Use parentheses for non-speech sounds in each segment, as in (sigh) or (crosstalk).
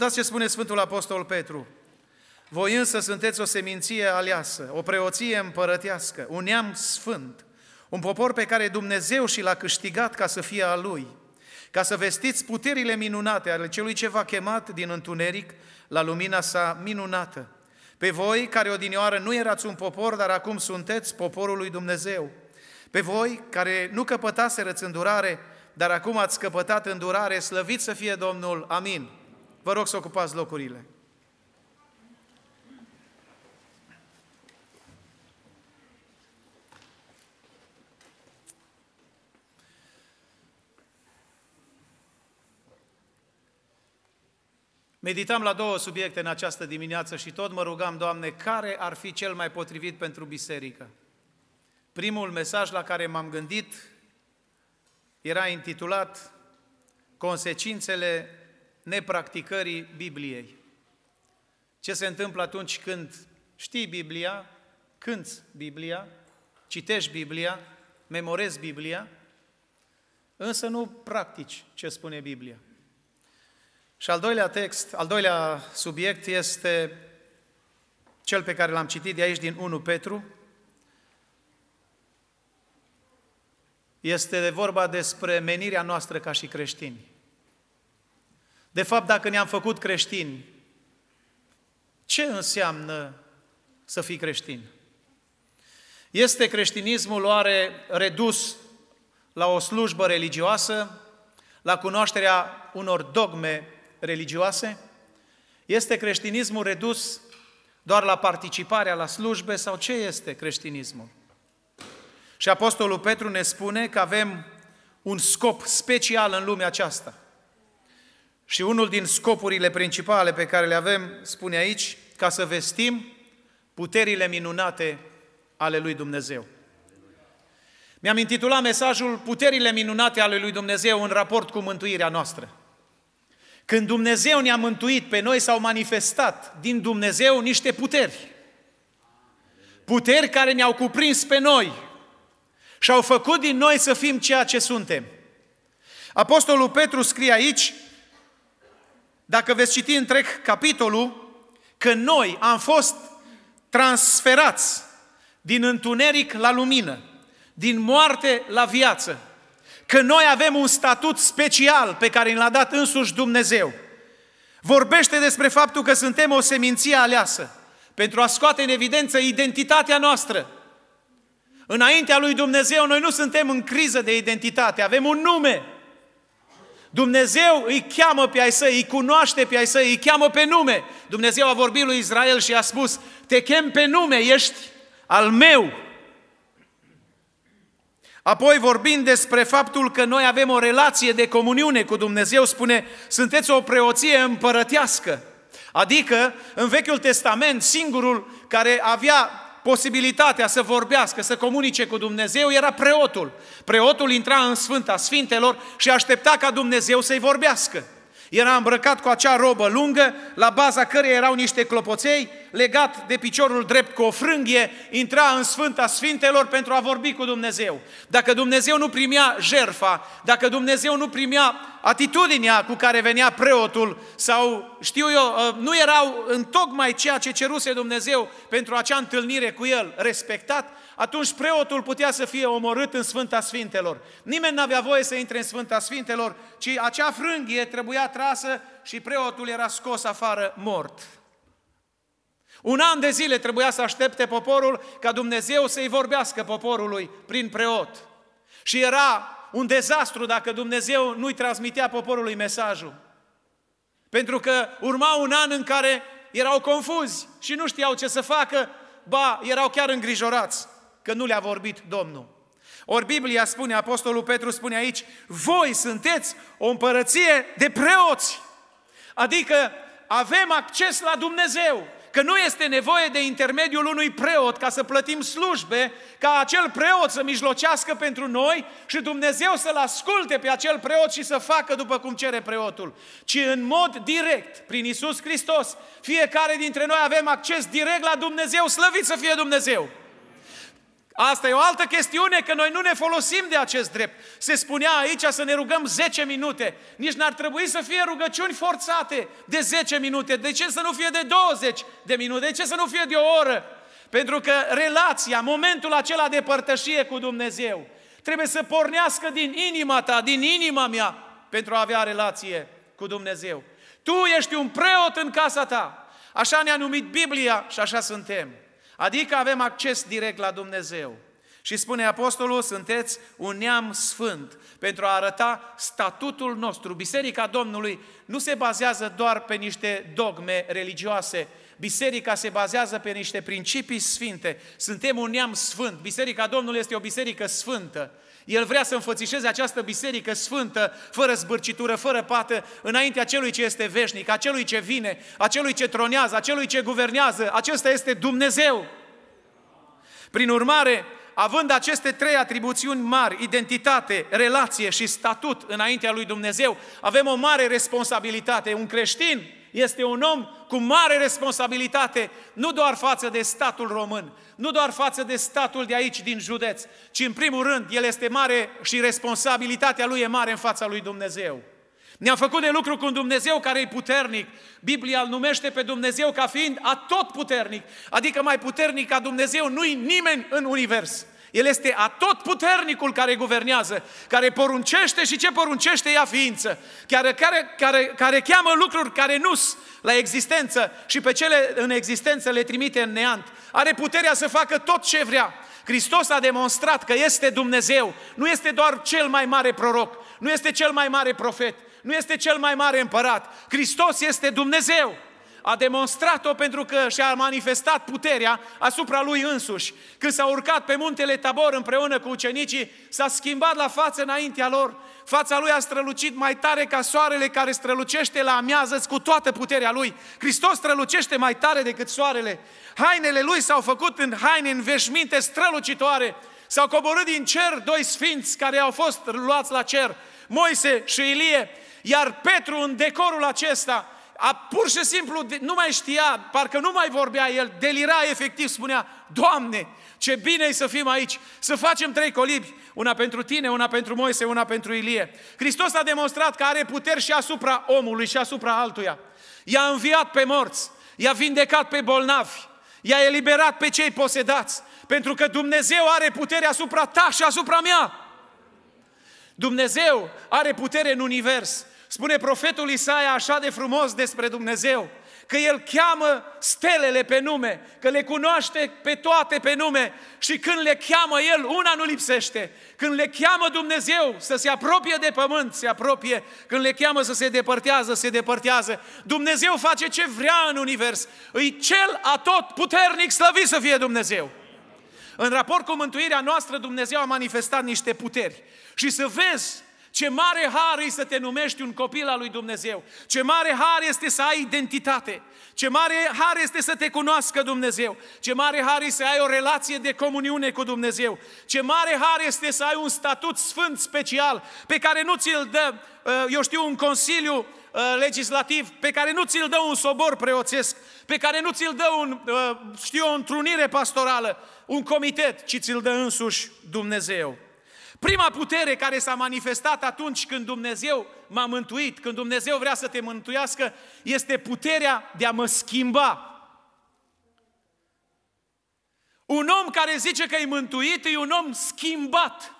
Ascultați ce spune Sfântul Apostol Petru. Voi însă sunteți o seminție aleasă, o preoție împărătească, un neam sfânt, un popor pe care Dumnezeu și l-a câștigat ca să fie al Lui, ca să vestiți puterile minunate ale celui ce v-a chemat din întuneric la lumina sa minunată. Pe voi, care odinioară nu erați un popor, dar acum sunteți poporul lui Dumnezeu. Pe voi, care nu căpătaserăți îndurare, dar acum ați căpătat îndurare, slăvit să fie Domnul. Amin. Vă rog să ocupați locurile. Meditam la două subiecte în această dimineață și tot mă rugam, Doamne, care ar fi cel mai potrivit pentru biserică? Primul mesaj la care m-am gândit era intitulat Consecințele nepracticării Bibliei. Ce se întâmplă atunci când știi Biblia, cânți Biblia, citești Biblia, memorezi Biblia, însă nu practici ce spune Biblia. Și al doilea text, al doilea subiect este cel pe care l-am citit de aici din 1 Petru. Este de vorba despre menirea noastră ca și creștini. De fapt, dacă ne-am făcut creștini, ce înseamnă să fii creștin? Este creștinismul oare redus la o slujbă religioasă, la cunoașterea unor dogme religioase? Este creștinismul redus doar la participarea la slujbe sau ce este creștinismul? Și Apostolul Petru ne spune că avem un scop special în lumea aceasta. Și unul din scopurile principale pe care le avem, spune aici, ca să vestim puterile minunate ale lui Dumnezeu. Mi-am intitulat mesajul Puterile minunate ale lui Dumnezeu în raport cu mântuirea noastră. Când Dumnezeu ne-a mântuit pe noi, s-au manifestat din Dumnezeu niște puteri. Puteri care ne-au cuprins pe noi și au făcut din noi să fim ceea ce suntem. Apostolul Petru scrie aici, dacă veți citi întreg capitolul, că noi am fost transferați din întuneric la lumină, din moarte la viață, că noi avem un statut special pe care l-a dat însuși Dumnezeu. Vorbește despre faptul că suntem o seminție aleasă pentru a scoate în evidență identitatea noastră. Înaintea lui Dumnezeu noi nu suntem în criză de identitate, avem un nume. Dumnezeu îi cheamă pe ai săi, îi cunoaște pe ai săi, îi cheamă pe nume. Dumnezeu a vorbit lui Israel și a spus, te chem pe nume, ești al meu. Apoi vorbind despre faptul că noi avem o relație de comuniune cu Dumnezeu, spune, sunteți o preoție împărătească. Adică, în Vechiul Testament, singurul care avea posibilitatea să vorbească, să comunice cu Dumnezeu era preotul. Preotul intra în Sfânta Sfintelor și aștepta ca Dumnezeu să-i vorbească. Era îmbrăcat cu acea robă lungă, la baza căreia erau niște clopoței, legat de piciorul drept cu o frânghie, intra în Sfânta Sfintelor pentru a vorbi cu Dumnezeu. Dacă Dumnezeu nu primea jerfa, dacă Dumnezeu nu primea atitudinea cu care venea preotul sau, știu eu, ă, nu erau în tocmai ceea ce ceruse Dumnezeu pentru acea întâlnire cu el respectat, atunci preotul putea să fie omorât în Sfânta Sfintelor. Nimeni nu avea voie să intre în Sfânta Sfintelor, ci acea frânghie trebuia trasă și preotul era scos afară mort. Un an de zile trebuia să aștepte poporul ca Dumnezeu să-i vorbească poporului prin preot. Și era un dezastru dacă Dumnezeu nu-i transmitea poporului mesajul. Pentru că urma un an în care erau confuzi și nu știau ce să facă, ba, erau chiar îngrijorați că nu le-a vorbit Domnul. Ori Biblia spune, Apostolul Petru spune aici, voi sunteți o împărăție de preoți. Adică avem acces la Dumnezeu că nu este nevoie de intermediul unui preot ca să plătim slujbe, ca acel preot să mijlocească pentru noi și Dumnezeu să-l asculte pe acel preot și să facă după cum cere preotul, ci în mod direct, prin Isus Hristos, fiecare dintre noi avem acces direct la Dumnezeu, slăvit să fie Dumnezeu. Asta e o altă chestiune, că noi nu ne folosim de acest drept. Se spunea aici să ne rugăm 10 minute. Nici n-ar trebui să fie rugăciuni forțate de 10 minute. De ce să nu fie de 20 de minute? De ce să nu fie de o oră? Pentru că relația, momentul acela de părtășie cu Dumnezeu, trebuie să pornească din inima ta, din inima mea, pentru a avea relație cu Dumnezeu. Tu ești un preot în casa ta. Așa ne-a numit Biblia și așa suntem. Adică avem acces direct la Dumnezeu. Și spune Apostolul, sunteți un neam sfânt pentru a arăta statutul nostru. Biserica Domnului nu se bazează doar pe niște dogme religioase. Biserica se bazează pe niște principii sfinte. Suntem un neam sfânt. Biserica Domnului este o biserică sfântă. El vrea să înfățișeze această biserică sfântă, fără zbârcitură, fără pată, înaintea celui ce este veșnic, a celui ce vine, a celui ce tronează, a celui ce guvernează. Acesta este Dumnezeu. Prin urmare, având aceste trei atribuțiuni mari, identitate, relație și statut înaintea lui Dumnezeu, avem o mare responsabilitate. Un creștin este un om cu mare responsabilitate, nu doar față de statul român, nu doar față de statul de aici, din județ, ci în primul rând, el este mare și responsabilitatea lui e mare în fața lui Dumnezeu. Ne-am făcut de lucru cu un Dumnezeu care e puternic. Biblia îl numește pe Dumnezeu ca fiind atot puternic, adică mai puternic ca Dumnezeu nu-i nimeni în univers. El este atot puternicul care guvernează, care poruncește și ce poruncește ea ființă, care, care, care, care cheamă lucruri care nu la existență și pe cele în existență le trimite în neant. Are puterea să facă tot ce vrea. Hristos a demonstrat că este Dumnezeu, nu este doar cel mai mare proroc, nu este cel mai mare profet, nu este cel mai mare împărat. Hristos este Dumnezeu a demonstrat-o pentru că și-a manifestat puterea asupra lui însuși. Când s-a urcat pe muntele Tabor împreună cu ucenicii, s-a schimbat la față înaintea lor. Fața lui a strălucit mai tare ca soarele care strălucește la amiază cu toată puterea lui. Hristos strălucește mai tare decât soarele. Hainele lui s-au făcut în haine, în veșminte strălucitoare. S-au coborât din cer doi sfinți care au fost luați la cer, Moise și Ilie, iar Petru în decorul acesta a, pur și simplu nu mai știa, parcă nu mai vorbea el, delira efectiv, spunea, Doamne, ce bine e să fim aici, să facem trei colibi, una pentru tine, una pentru Moise, una pentru Ilie. Hristos a demonstrat că are puteri și asupra omului și asupra altuia. I-a înviat pe morți, i-a vindecat pe bolnavi, i-a eliberat pe cei posedați, pentru că Dumnezeu are putere asupra ta și asupra mea. Dumnezeu are putere în univers. Spune profetul Isaia așa de frumos despre Dumnezeu, că El cheamă stelele pe nume, că le cunoaște pe toate pe nume și când le cheamă El, una nu lipsește. Când le cheamă Dumnezeu să se apropie de pământ, se apropie. Când le cheamă să se depărtează, se depărtează. Dumnezeu face ce vrea în univers. Îi cel atot puternic, slăvit să fie Dumnezeu. În raport cu mântuirea noastră, Dumnezeu a manifestat niște puteri. Și să vezi ce mare har e să te numești un copil al lui Dumnezeu. Ce mare har este să ai identitate. Ce mare har este să te cunoască Dumnezeu. Ce mare har este să ai o relație de comuniune cu Dumnezeu. Ce mare har este să ai un statut sfânt special pe care nu ți-l dă, uh, eu știu, un consiliu uh, legislativ, pe care nu ți-l dă un sobor preoțesc, pe care nu ți-l dă un, uh, știu, o întrunire pastorală, un comitet, ci ți-l dă însuși Dumnezeu. Prima putere care s-a manifestat atunci când Dumnezeu m-a mântuit, când Dumnezeu vrea să te mântuiască, este puterea de a mă schimba. Un om care zice că e mântuit e un om schimbat.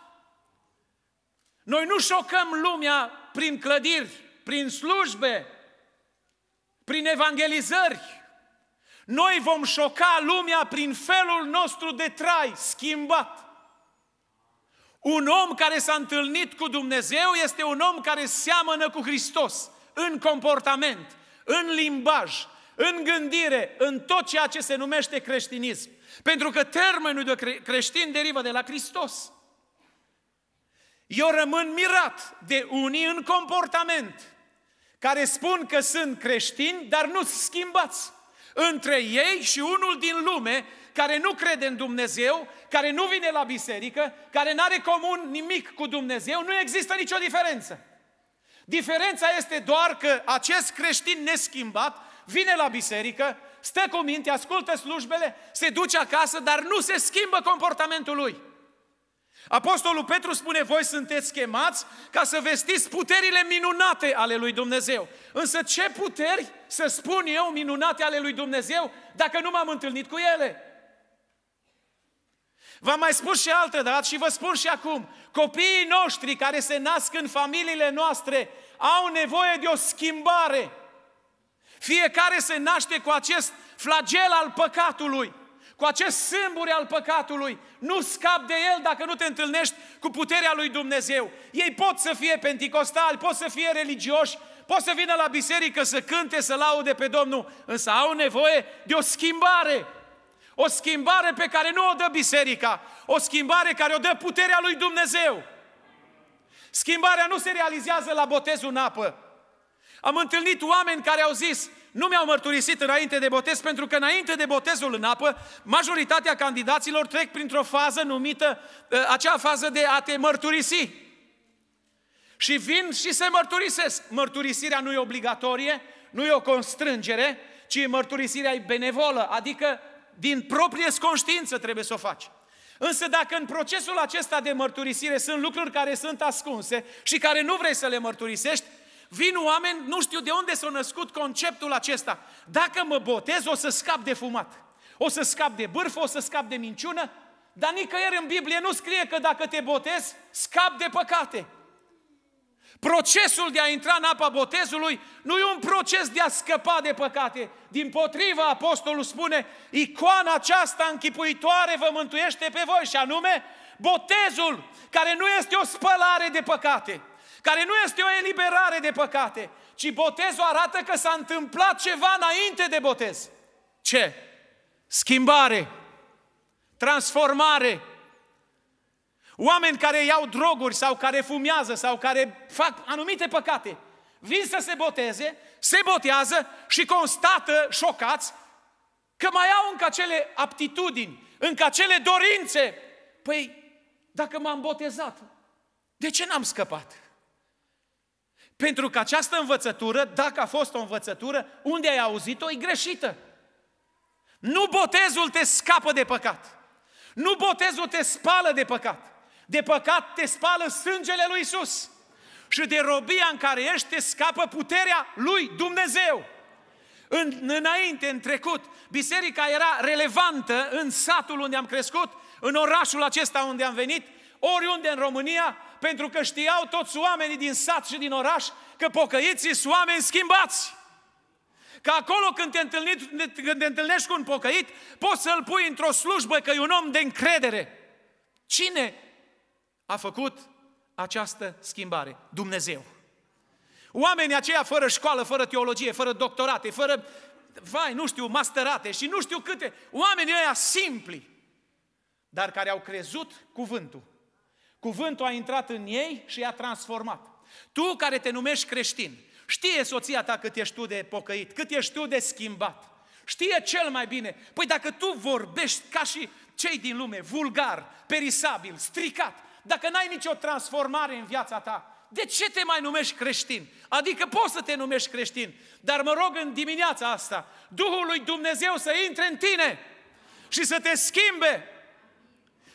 Noi nu șocăm lumea prin clădiri, prin slujbe, prin evangelizări. Noi vom șoca lumea prin felul nostru de trai schimbat. Un om care s-a întâlnit cu Dumnezeu este un om care seamănă cu Hristos în comportament, în limbaj, în gândire, în tot ceea ce se numește creștinism. Pentru că termenul de creștin derivă de la Hristos. Eu rămân mirat de unii în comportament care spun că sunt creștini, dar nu schimbați. Între ei și unul din lume care nu crede în Dumnezeu, care nu vine la biserică, care nu are comun nimic cu Dumnezeu, nu există nicio diferență. Diferența este doar că acest creștin neschimbat vine la biserică, stă cu minte, ascultă slujbele, se duce acasă, dar nu se schimbă comportamentul lui. Apostolul Petru spune, voi sunteți chemați ca să vestiți puterile minunate ale lui Dumnezeu. Însă ce puteri să spun eu minunate ale lui Dumnezeu dacă nu m-am întâlnit cu ele? V-am mai spus și altă dată și vă spun și acum, copiii noștri care se nasc în familiile noastre au nevoie de o schimbare. Fiecare se naște cu acest flagel al păcatului, cu acest sâmbure al păcatului. Nu scap de el dacă nu te întâlnești cu puterea lui Dumnezeu. Ei pot să fie penticostali, pot să fie religioși, pot să vină la biserică să cânte, să laude pe Domnul, însă au nevoie de o schimbare. O schimbare pe care nu o dă biserica, o schimbare care o dă puterea lui Dumnezeu. Schimbarea nu se realizează la botezul în apă. Am întâlnit oameni care au zis, nu mi-au mărturisit înainte de botez, pentru că înainte de botezul în apă, majoritatea candidaților trec printr-o fază numită, ă, acea fază de a te mărturisi. Și vin și se mărturisesc. Mărturisirea nu e obligatorie, nu e o constrângere, ci mărturisirea e benevolă, adică din proprie conștiință trebuie să o faci. Însă dacă în procesul acesta de mărturisire sunt lucruri care sunt ascunse și care nu vrei să le mărturisești, vin oameni, nu știu de unde s-a născut conceptul acesta. Dacă mă botez, o să scap de fumat. O să scap de bârfă, o să scap de minciună, dar nicăieri în Biblie nu scrie că dacă te botezi, scap de păcate. Procesul de a intra în apa botezului nu e un proces de a scăpa de păcate. Din potriva, apostolul spune, icoana aceasta închipuitoare vă mântuiește pe voi și anume botezul, care nu este o spălare de păcate, care nu este o eliberare de păcate, ci botezul arată că s-a întâmplat ceva înainte de botez. Ce? Schimbare, transformare, Oameni care iau droguri sau care fumează sau care fac anumite păcate, vin să se boteze, se botează și constată, șocați, că mai au încă acele aptitudini, încă acele dorințe. Păi, dacă m-am botezat, de ce n-am scăpat? Pentru că această învățătură, dacă a fost o învățătură, unde ai auzit-o, e greșită. Nu botezul te scapă de păcat. Nu botezul te spală de păcat. De păcat te spală sângele lui Isus. Și de robia în care ești te scapă puterea lui Dumnezeu. În, înainte, în trecut, biserica era relevantă în satul unde am crescut, în orașul acesta unde am venit, oriunde în România, pentru că știau toți oamenii din sat și din oraș că pocăiții sunt oameni schimbați. Că acolo când te, întâlnești, când te întâlnești cu un pocăit, poți să-l pui într-o slujbă că e un om de încredere. Cine a făcut această schimbare? Dumnezeu. Oamenii aceia fără școală, fără teologie, fără doctorate, fără, vai, nu știu, masterate și nu știu câte, oamenii ăia simpli, dar care au crezut cuvântul. Cuvântul a intrat în ei și i-a transformat. Tu care te numești creștin, știe soția ta cât ești tu de pocăit, cât ești tu de schimbat. Știe cel mai bine. Păi dacă tu vorbești ca și cei din lume, vulgar, perisabil, stricat, dacă n-ai nicio transformare în viața ta, de ce te mai numești creștin? Adică poți să te numești creștin, dar mă rog în dimineața asta, Duhul lui Dumnezeu să intre în tine și să te schimbe,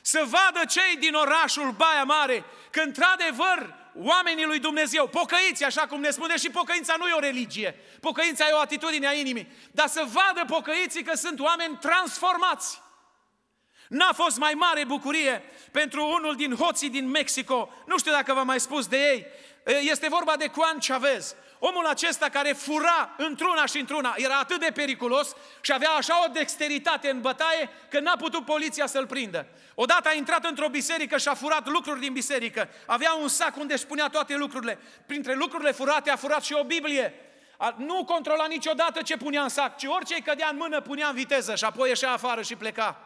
să vadă cei din orașul Baia Mare că într-adevăr oamenii lui Dumnezeu, pocăiți, așa cum ne spune, și pocăința nu e o religie, pocăința e o atitudine a inimii, dar să vadă pocăiții că sunt oameni transformați. N-a fost mai mare bucurie pentru unul din hoții din Mexico, nu știu dacă v-am mai spus de ei, este vorba de Juan Chavez, omul acesta care fura într-una și într-una, era atât de periculos și avea așa o dexteritate în bătaie că n-a putut poliția să-l prindă. Odată a intrat într-o biserică și a furat lucruri din biserică. Avea un sac unde își punea toate lucrurile. Printre lucrurile furate a furat și o Biblie. A, nu controla niciodată ce punea în sac, ci orice îi cădea în mână punea în viteză și apoi ieșea afară și pleca.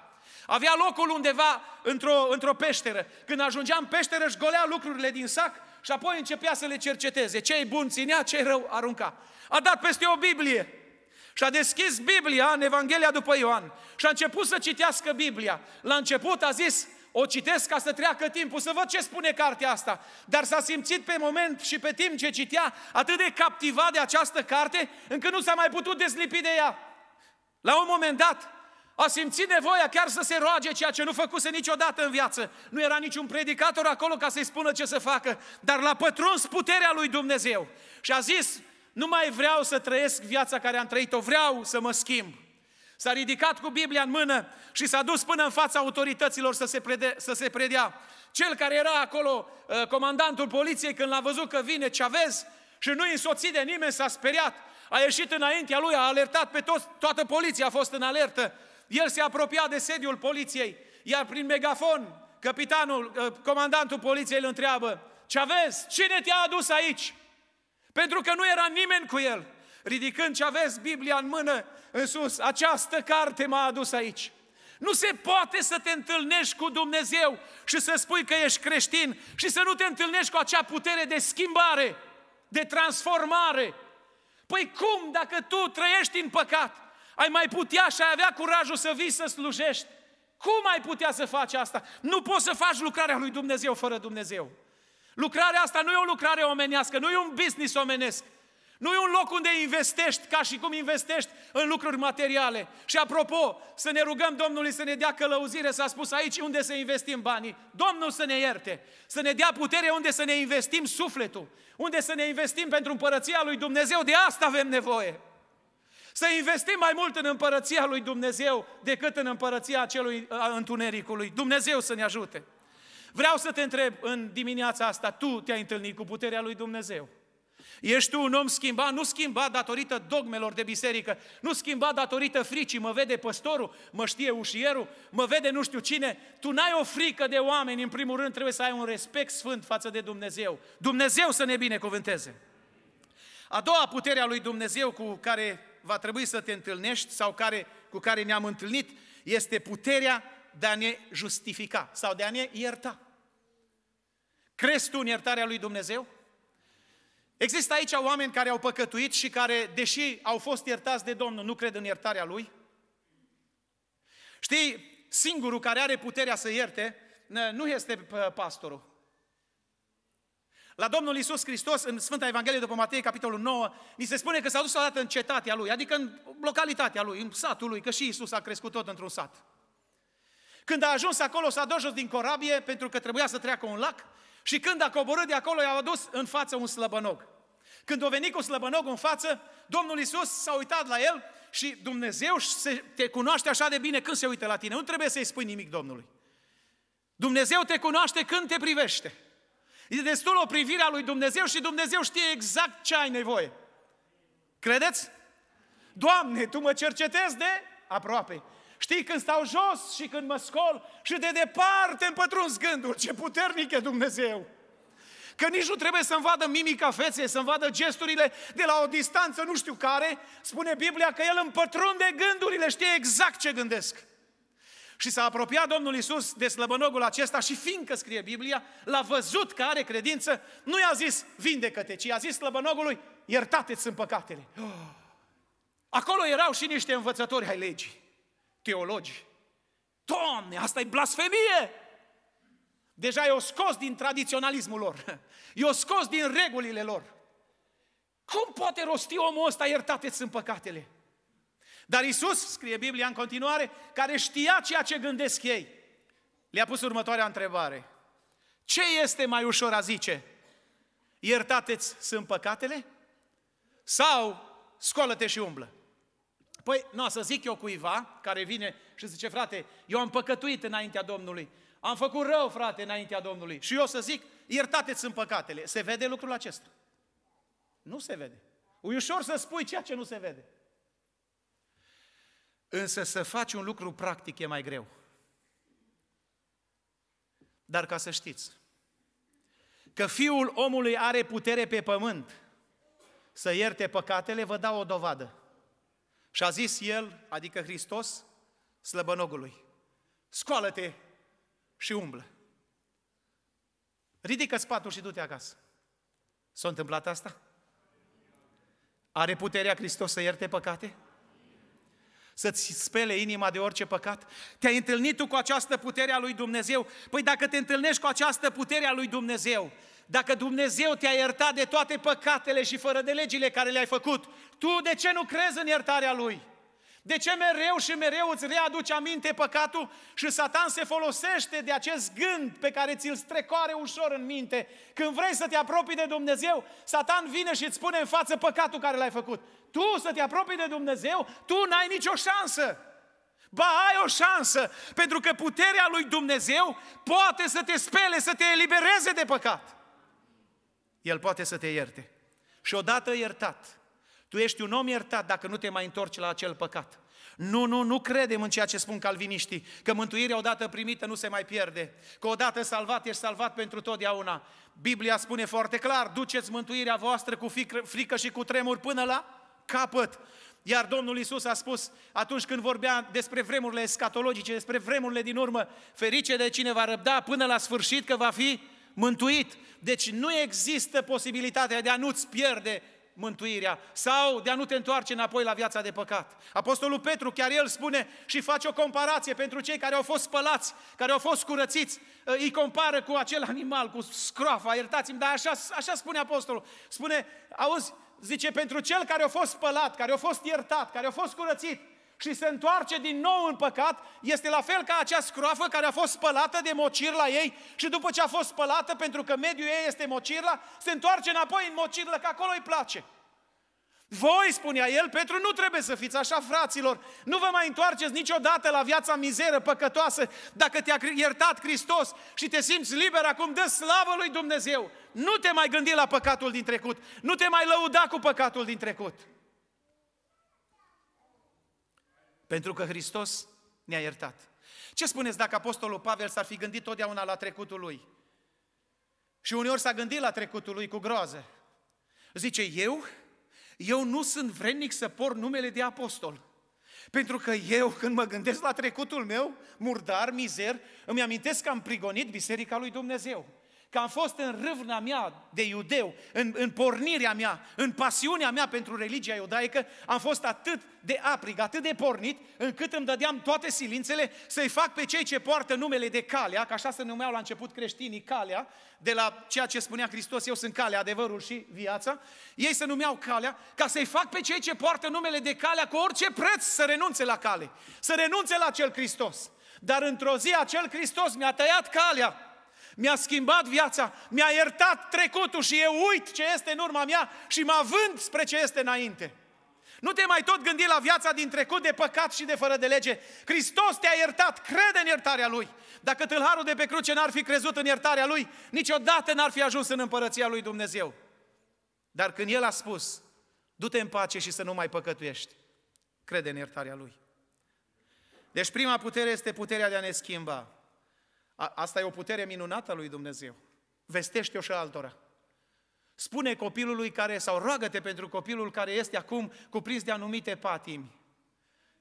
Avea locul undeva într-o, într-o peșteră. Când ajungea în peșteră, își golea lucrurile din sac și apoi începea să le cerceteze. Ce-i bun ținea, ce rău arunca. A dat peste o Biblie și a deschis Biblia în Evanghelia după Ioan și a început să citească Biblia. La început a zis, o citesc ca să treacă timpul, să văd ce spune cartea asta. Dar s-a simțit pe moment și pe timp ce citea atât de captivat de această carte, încât nu s-a mai putut deslipi de ea. La un moment dat, a simțit nevoia chiar să se roage ceea ce nu făcuse niciodată în viață. Nu era niciun predicator acolo ca să-i spună ce să facă, dar l-a pătruns puterea lui Dumnezeu. Și a zis, nu mai vreau să trăiesc viața care am trăit-o, vreau să mă schimb. S-a ridicat cu Biblia în mână și s-a dus până în fața autorităților să se, prede, să se predea. Cel care era acolo, uh, comandantul poliției, când l-a văzut că vine Chavez și nu-i însoțit de nimeni, s-a speriat. A ieșit înaintea lui, a alertat pe toți, toată poliția a fost în alertă. El se apropia de sediul poliției, iar prin megafon, capitanul, uh, comandantul poliției îl întreabă, Chavez, cine te-a adus aici? Pentru că nu era nimeni cu el. Ridicând Chavez Biblia în mână, în sus, această carte m-a adus aici. Nu se poate să te întâlnești cu Dumnezeu și să spui că ești creștin și să nu te întâlnești cu acea putere de schimbare, de transformare. Păi cum, dacă tu trăiești în păcat, ai mai putea și ai avea curajul să vii să slujești? Cum ai putea să faci asta? Nu poți să faci lucrarea lui Dumnezeu fără Dumnezeu. Lucrarea asta nu e o lucrare omenească, nu e un business omenesc. Nu e un loc unde investești ca și cum investești în lucruri materiale. Și apropo, să ne rugăm Domnului să ne dea călăuzire, s-a spus aici unde să investim banii. Domnul să ne ierte, să ne dea putere unde să ne investim sufletul, unde să ne investim pentru împărăția lui Dumnezeu, de asta avem nevoie. Să investim mai mult în împărăția lui Dumnezeu decât în împărăția acelui întunericului. Dumnezeu să ne ajute. Vreau să te întreb în dimineața asta, tu te-ai întâlnit cu puterea lui Dumnezeu? Ești tu un om schimbat, nu schimbat datorită dogmelor de biserică, nu schimbat datorită fricii, mă vede păstorul, mă știe ușierul, mă vede nu știu cine. Tu n-ai o frică de oameni, în primul rând trebuie să ai un respect sfânt față de Dumnezeu. Dumnezeu să ne binecuvânteze. A doua putere a lui Dumnezeu cu care va trebui să te întâlnești sau care, cu care ne-am întâlnit este puterea de a ne justifica sau de a ne ierta. Crezi tu în iertarea lui Dumnezeu? Există aici oameni care au păcătuit și care, deși au fost iertați de Domnul, nu cred în iertarea Lui? Știi, singurul care are puterea să ierte nu este pastorul. La Domnul Isus Hristos, în Sfânta Evanghelie după Matei, capitolul 9, ni se spune că s-a dus odată în cetatea lui, adică în localitatea lui, în satul lui, că și Isus a crescut tot într-un sat. Când a ajuns acolo, s-a dus jos din corabie pentru că trebuia să treacă un lac și când a coborât de acolo, i-a adus în față un slăbănog. Când a venit cu slăbănogul în față, Domnul Isus s-a uitat la el și Dumnezeu se, te cunoaște așa de bine când se uită la tine. Nu trebuie să-i spui nimic Domnului. Dumnezeu te cunoaște când te privește. E destul o privire a lui Dumnezeu și Dumnezeu știe exact ce ai nevoie. Credeți? Doamne, Tu mă cercetezi de aproape. Știi când stau jos și când mă scol și de departe îmi pătrunzi gândul. Ce puternic e Dumnezeu! Că nici nu trebuie să-mi vadă mimica feței, să-mi vadă gesturile de la o distanță nu știu care. Spune Biblia că El împătrunde gândurile, știe exact ce gândesc. Și s-a apropiat Domnul Isus de slăbănogul acesta și fiindcă scrie Biblia, l-a văzut că are credință, nu i-a zis vindecă-te, ci i-a zis slăbănogului, iertate-ți sunt păcatele. Acolo erau și niște învățători ai legii teologi. Doamne, asta e blasfemie! Deja i-o scos din tradiționalismul lor. (laughs) I-o scos din regulile lor. Cum poate rosti omul ăsta iertate sunt păcatele? Dar Isus, scrie Biblia în continuare, care știa ceea ce gândesc ei, le-a pus următoarea întrebare. Ce este mai ușor a zice? Iertate-ți sunt păcatele? Sau scoală-te și umblă? Păi, nu, să zic eu cuiva care vine și zice, frate, eu am păcătuit înaintea Domnului, am făcut rău, frate, înaintea Domnului. Și eu să zic, iertate-ți în păcatele. Se vede lucrul acesta? Nu se vede. E ușor să spui ceea ce nu se vede. Însă să faci un lucru practic e mai greu. Dar ca să știți, că Fiul omului are putere pe pământ să ierte păcatele, vă dau o dovadă. Și a zis el, adică Hristos, slăbănogului, scoală-te și umblă. Ridică spatul și du-te acasă. S-a întâmplat asta? Are puterea Hristos să ierte păcate? Să-ți spele inima de orice păcat? Te-ai întâlnit tu cu această putere a lui Dumnezeu? Păi dacă te întâlnești cu această putere a lui Dumnezeu, dacă Dumnezeu te-a iertat de toate păcatele și fără de legile care le-ai făcut, tu de ce nu crezi în iertarea Lui? De ce mereu și mereu îți readuce aminte păcatul și Satan se folosește de acest gând pe care ți-l strecoare ușor în minte? Când vrei să te apropii de Dumnezeu, Satan vine și îți spune în față păcatul care l-ai făcut. Tu să te apropii de Dumnezeu, tu n-ai nicio șansă. Ba, ai o șansă, pentru că puterea lui Dumnezeu poate să te spele, să te elibereze de păcat. El poate să te ierte. Și odată iertat, tu ești un om iertat dacă nu te mai întorci la acel păcat. Nu, nu, nu credem în ceea ce spun calviniștii, că mântuirea odată primită nu se mai pierde, că odată salvat ești salvat pentru totdeauna. Biblia spune foarte clar, duceți mântuirea voastră cu frică și cu tremur până la capăt. Iar Domnul Isus a spus atunci când vorbea despre vremurile escatologice, despre vremurile din urmă, ferice de cine va răbda până la sfârșit că va fi mântuit. Deci nu există posibilitatea de a nu-ți pierde mântuirea sau de a nu te întoarce înapoi la viața de păcat. Apostolul Petru, chiar el spune și face o comparație pentru cei care au fost spălați, care au fost curățiți, îi compară cu acel animal, cu scroafa, iertați-mi, dar așa, așa spune apostolul. Spune, auzi, zice, pentru cel care a fost spălat, care a fost iertat, care a fost curățit, și se întoarce din nou în păcat, este la fel ca acea scroafă care a fost spălată de mocirla ei și după ce a fost spălată, pentru că mediul ei este mocirla, se întoarce înapoi în mocirlă, că acolo îi place. Voi, spunea el, Petru, nu trebuie să fiți așa, fraților. Nu vă mai întoarceți niciodată la viața mizeră, păcătoasă, dacă te-a iertat Hristos și te simți liber acum, dă slavă lui Dumnezeu. Nu te mai gândi la păcatul din trecut. Nu te mai lăuda cu păcatul din trecut. Pentru că Hristos ne-a iertat. Ce spuneți dacă Apostolul Pavel s-ar fi gândit totdeauna la trecutul lui? Și uneori s-a gândit la trecutul lui cu groază. Zice, eu, eu nu sunt vrednic să por numele de apostol. Pentru că eu, când mă gândesc la trecutul meu, murdar, mizer, îmi amintesc că am prigonit Biserica lui Dumnezeu că am fost în râvna mea de iudeu, în, în pornirea mea, în pasiunea mea pentru religia iudaică, am fost atât de aprig, atât de pornit, încât îmi dădeam toate silințele să-i fac pe cei ce poartă numele de calea, că așa se numeau la început creștinii calea, de la ceea ce spunea Hristos, eu sunt calea, adevărul și viața, ei se numeau calea, ca să-i fac pe cei ce poartă numele de calea cu orice preț să renunțe la cale, să renunțe la cel Hristos. Dar într-o zi acel Hristos mi-a tăiat calea, mi-a schimbat viața, mi-a iertat trecutul și eu uit ce este în urma mea și mă vând spre ce este înainte. Nu te mai tot gândi la viața din trecut de păcat și de fără de lege. Hristos te-a iertat, crede în iertarea Lui. Dacă tâlharul de pe cruce n-ar fi crezut în iertarea Lui, niciodată n-ar fi ajuns în împărăția Lui Dumnezeu. Dar când El a spus, du-te în pace și să nu mai păcătuiești, crede în iertarea Lui. Deci prima putere este puterea de a ne schimba. A, asta e o putere minunată a lui Dumnezeu. Vestește-o și altora. Spune copilului care, sau roagă-te pentru copilul care este acum cuprins de anumite patimi.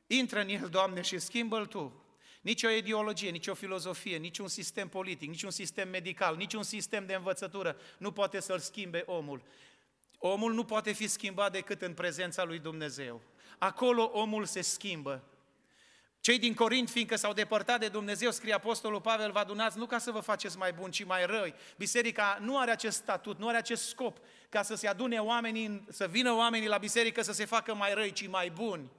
Intră în el, Doamne, și schimbă-l Tu. Nici o ideologie, nici o filozofie, nici un sistem politic, nici un sistem medical, nici un sistem de învățătură nu poate să-l schimbe omul. Omul nu poate fi schimbat decât în prezența lui Dumnezeu. Acolo omul se schimbă. Cei din Corint, fiindcă s-au depărtat de Dumnezeu, scrie Apostolul Pavel, vă adunați nu ca să vă faceți mai buni, ci mai răi. Biserica nu are acest statut, nu are acest scop ca să se adune oamenii, să vină oamenii la biserică să se facă mai răi, ci mai buni.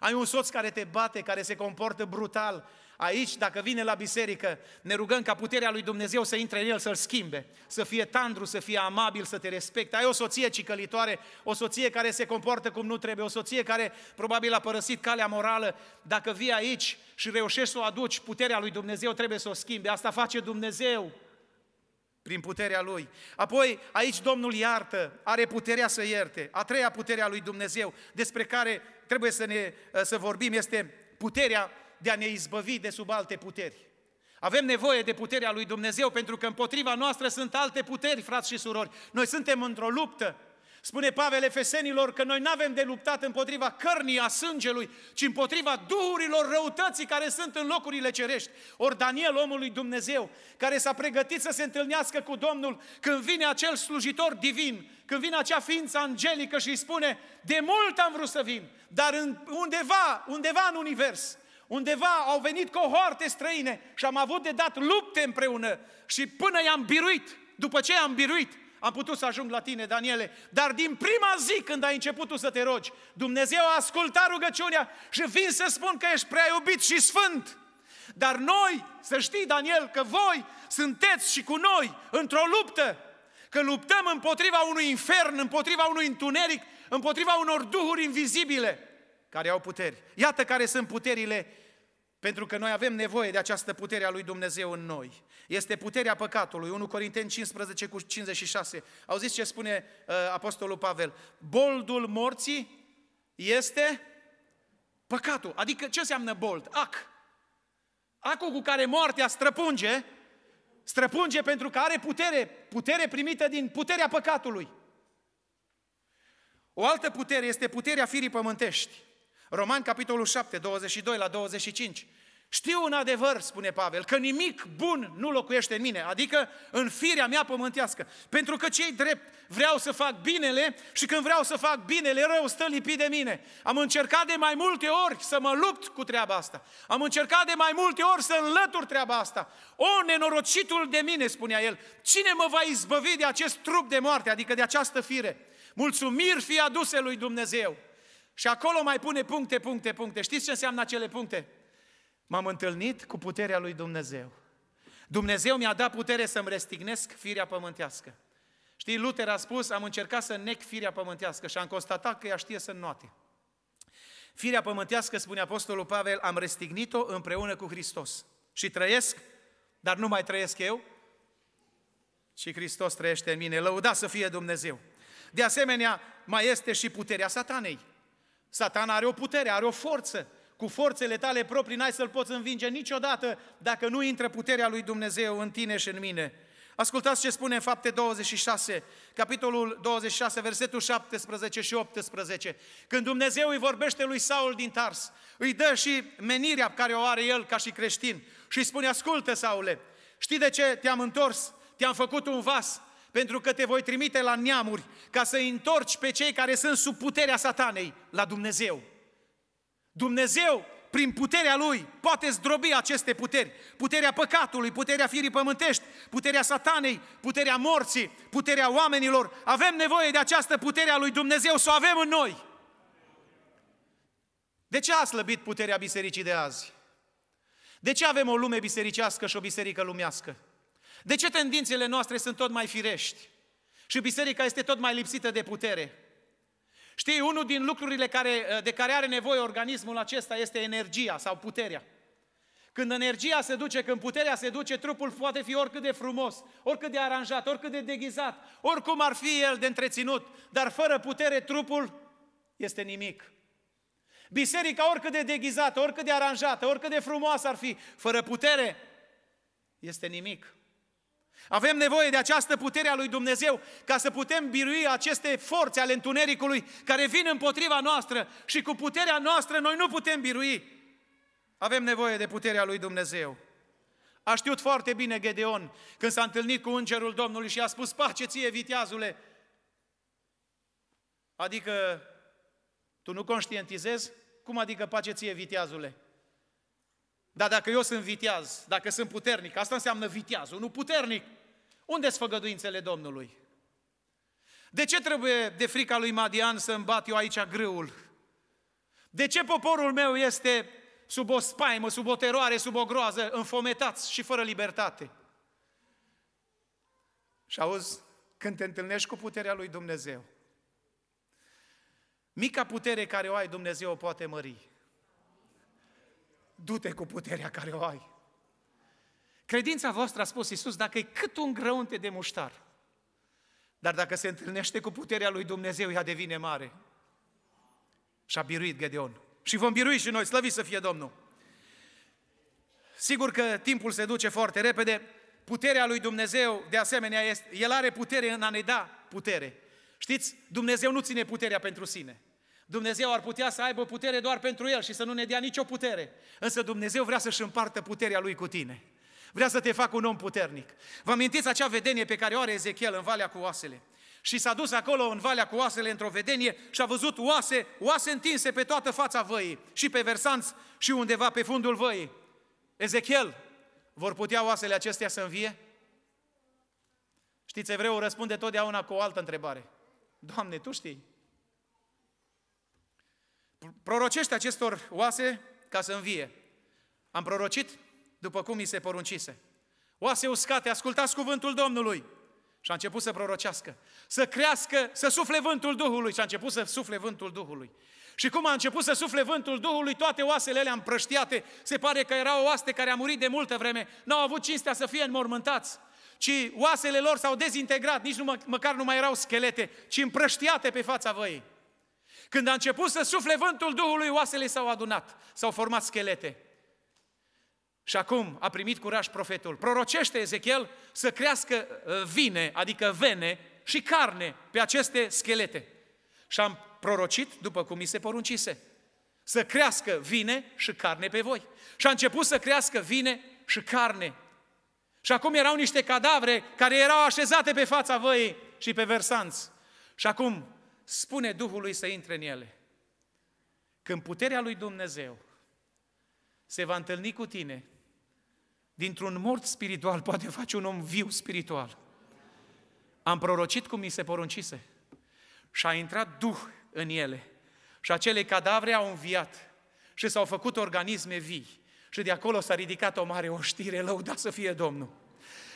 Ai un soț care te bate, care se comportă brutal, Aici, dacă vine la biserică, ne rugăm ca puterea lui Dumnezeu să intre în el, să-l schimbe, să fie tandru, să fie amabil, să te respecte. Ai o soție cicălitoare, o soție care se comportă cum nu trebuie, o soție care probabil a părăsit calea morală. Dacă vii aici și reușești să o aduci, puterea lui Dumnezeu trebuie să o schimbe. Asta face Dumnezeu prin puterea Lui. Apoi, aici Domnul iartă, are puterea să ierte. A treia putere a lui Dumnezeu, despre care trebuie să, ne, să vorbim, este puterea de a ne izbăvi de sub alte puteri. Avem nevoie de puterea lui Dumnezeu pentru că împotriva noastră sunt alte puteri, frați și surori. Noi suntem într-o luptă. Spune Pavel Efesenilor că noi nu avem de luptat împotriva cărnii a sângelui, ci împotriva duhurilor răutății care sunt în locurile cerești. Ori Daniel, omul lui Dumnezeu, care s-a pregătit să se întâlnească cu Domnul, când vine acel slujitor divin, când vine acea ființă angelică și îi spune, de mult am vrut să vin, dar în, undeva, undeva în univers, Undeva au venit cohorte străine și am avut de dat lupte împreună și până i-am biruit, după ce i-am biruit, am putut să ajung la tine, Daniele, dar din prima zi când ai început tu să te rogi, Dumnezeu a ascultat rugăciunea și vin să spun că ești prea iubit și sfânt. Dar noi, să știi, Daniel, că voi sunteți și cu noi într-o luptă, că luptăm împotriva unui infern, împotriva unui întuneric, împotriva unor duhuri invizibile care au puteri. Iată care sunt puterile pentru că noi avem nevoie de această putere a lui Dumnezeu în noi. Este puterea păcatului. 1 Corinteni 15 cu 56. Auziți ce spune uh, Apostolul Pavel? Boldul morții este păcatul. Adică ce înseamnă bold? Ac. Acul cu care moartea străpunge, străpunge pentru că are putere, putere primită din puterea păcatului. O altă putere este puterea firii pământești. Roman, capitolul 7, 22 la 25. Știu un adevăr, spune Pavel, că nimic bun nu locuiește în mine, adică în firea mea pământească. Pentru că cei drept vreau să fac binele și când vreau să fac binele, rău stă lipit de mine. Am încercat de mai multe ori să mă lupt cu treaba asta. Am încercat de mai multe ori să înlătur treaba asta. O, nenorocitul de mine, spunea el, cine mă va izbăvi de acest trup de moarte, adică de această fire? Mulțumiri fie aduse lui Dumnezeu. Și acolo mai pune puncte, puncte, puncte. Știți ce înseamnă acele puncte? M-am întâlnit cu puterea lui Dumnezeu. Dumnezeu mi-a dat putere să-mi restignesc firea pământească. Știi, Luther a spus, am încercat să nec firea pământească și am constatat că ea știe să înnoate. Firea pământească, spune Apostolul Pavel, am restignit-o împreună cu Hristos. Și trăiesc, dar nu mai trăiesc eu, ci Hristos trăiește în mine. Lăuda să fie Dumnezeu. De asemenea, mai este și puterea satanei. Satan are o putere, are o forță. Cu forțele tale proprii n-ai să-l poți învinge niciodată dacă nu intră puterea lui Dumnezeu în tine și în mine. Ascultați ce spune în fapte 26, capitolul 26, versetul 17 și 18. Când Dumnezeu îi vorbește lui Saul din Tars, îi dă și menirea care o are el ca și creștin și îi spune, ascultă Saule, știi de ce te-am întors? Te-am făcut un vas, pentru că te voi trimite la neamuri ca să întorci pe cei care sunt sub puterea satanei la Dumnezeu. Dumnezeu, prin puterea Lui, poate zdrobi aceste puteri. Puterea păcatului, puterea firii pământești, puterea satanei, puterea morții, puterea oamenilor. Avem nevoie de această putere a lui Dumnezeu să o avem în noi. De ce a slăbit puterea bisericii de azi? De ce avem o lume bisericească și o biserică lumească? De ce tendințele noastre sunt tot mai firești? Și biserica este tot mai lipsită de putere? Știi, unul din lucrurile care, de care are nevoie organismul acesta este energia sau puterea. Când energia se duce, când puterea se duce, trupul poate fi oricât de frumos, oricât de aranjat, oricât de deghizat, oricum ar fi el de întreținut, dar fără putere trupul este nimic. Biserica oricât de deghizată, oricât de aranjată, oricât de frumoasă ar fi, fără putere este nimic. Avem nevoie de această putere a lui Dumnezeu ca să putem birui aceste forțe ale întunericului care vin împotriva noastră și cu puterea noastră noi nu putem birui. Avem nevoie de puterea lui Dumnezeu. A știut foarte bine Gedeon când s-a întâlnit cu îngerul Domnului și a spus, pace ție, viteazule. Adică, tu nu conștientizezi? Cum adică pace ție, viteazule? Dar dacă eu sunt viteaz, dacă sunt puternic, asta înseamnă viteazul, nu puternic. Unde sunt făgăduințele Domnului? De ce trebuie de frica lui Madian să îmbat eu aici grâul? De ce poporul meu este sub o spaimă, sub o teroare, sub o groază, înfometați și fără libertate? Și auzi, când te întâlnești cu puterea lui Dumnezeu, mica putere care o ai, Dumnezeu o poate mări. Du-te cu puterea care o ai. Credința voastră, a spus Iisus, dacă e cât un grăunte de muștar, dar dacă se întâlnește cu puterea lui Dumnezeu, ea devine mare. Și a biruit Gedeon. Și vom birui și noi, slăviți să fie Domnul. Sigur că timpul se duce foarte repede, puterea lui Dumnezeu, de asemenea, este, El are putere în a ne da putere. Știți, Dumnezeu nu ține puterea pentru sine. Dumnezeu ar putea să aibă putere doar pentru El și să nu ne dea nicio putere. Însă Dumnezeu vrea să-și împartă puterea Lui cu tine. Vrea să te facă un om puternic. Vă amintiți acea vedenie pe care o are Ezechiel în Valea cu oasele? Și s-a dus acolo în Valea cu oasele într-o vedenie și a văzut oase, oase întinse pe toată fața văii, și pe versanți și undeva pe fundul văii. Ezechiel, vor putea oasele acestea să învie? Știți, evreul răspunde totdeauna cu o altă întrebare. Doamne, Tu știi. Prorocește acestor oase ca să învie. Am prorocit după cum mi se poruncise. Oase uscate, ascultați cuvântul Domnului. Și a început să prorocească, să crească, să sufle vântul Duhului și a început să sufle vântul Duhului. Și cum a început să sufle vântul Duhului, toate oasele alea împrăștiate, se pare că erau oaste care a murit de multă vreme, n-au avut cinstea să fie înmormântați, ci oasele lor s-au dezintegrat, nici nu mă, măcar nu mai erau schelete, ci împrăștiate pe fața văii. Când a început să sufle vântul Duhului, oasele s-au adunat, s-au format schelete. Și acum a primit curaj profetul. Prorocește Ezechiel să crească uh, vine, adică vene și carne pe aceste schelete. Și am prorocit după cum mi se poruncise. Să crească vine și carne pe voi. Și a început să crească vine și carne. Și acum erau niște cadavre care erau așezate pe fața văii și pe versanți. Și acum spune Duhului să intre în ele. Când puterea lui Dumnezeu se va întâlni cu tine, dintr-un mort spiritual poate face un om viu spiritual. Am prorocit cum mi se poruncise și a intrat Duh în ele. Și acele cadavre au înviat și s-au făcut organisme vii. Și de acolo s-a ridicat o mare oștire, lăudat să fie Domnul.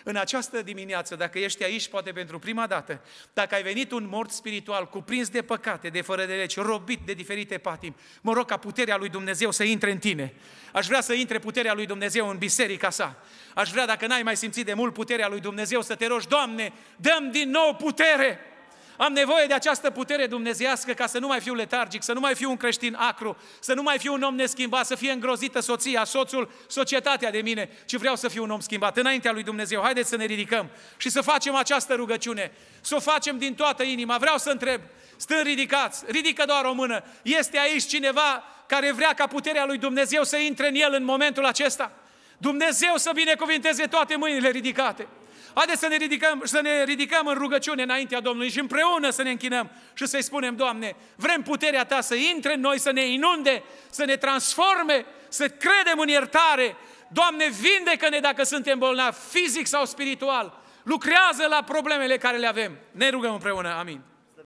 În această dimineață, dacă ești aici, poate pentru prima dată, dacă ai venit un mort spiritual, cuprins de păcate, de fără de legi, robit de diferite patimi, mă rog ca puterea lui Dumnezeu să intre în tine. Aș vrea să intre puterea lui Dumnezeu în biserica sa. Aș vrea, dacă n-ai mai simțit de mult puterea lui Dumnezeu, să te rogi, Doamne, dăm din nou putere! Am nevoie de această putere dumnezească ca să nu mai fiu letargic, să nu mai fiu un creștin acru, să nu mai fiu un om neschimbat, să fie îngrozită soția, soțul, societatea de mine, ci vreau să fiu un om schimbat înaintea lui Dumnezeu. Haideți să ne ridicăm și să facem această rugăciune, să o facem din toată inima. Vreau să întreb, stând ridicați, ridică doar o mână, este aici cineva care vrea ca puterea lui Dumnezeu să intre în el în momentul acesta? Dumnezeu să binecuvinteze toate mâinile ridicate. Haideți să ne ridicăm, să ne ridicăm în rugăciune înaintea Domnului și împreună să ne închinăm și să-i spunem, Doamne, vrem puterea Ta să intre în noi, să ne inunde, să ne transforme, să credem în iertare. Doamne, vindecă-ne dacă suntem bolnavi, fizic sau spiritual. Lucrează la problemele care le avem. Ne rugăm împreună. Amin.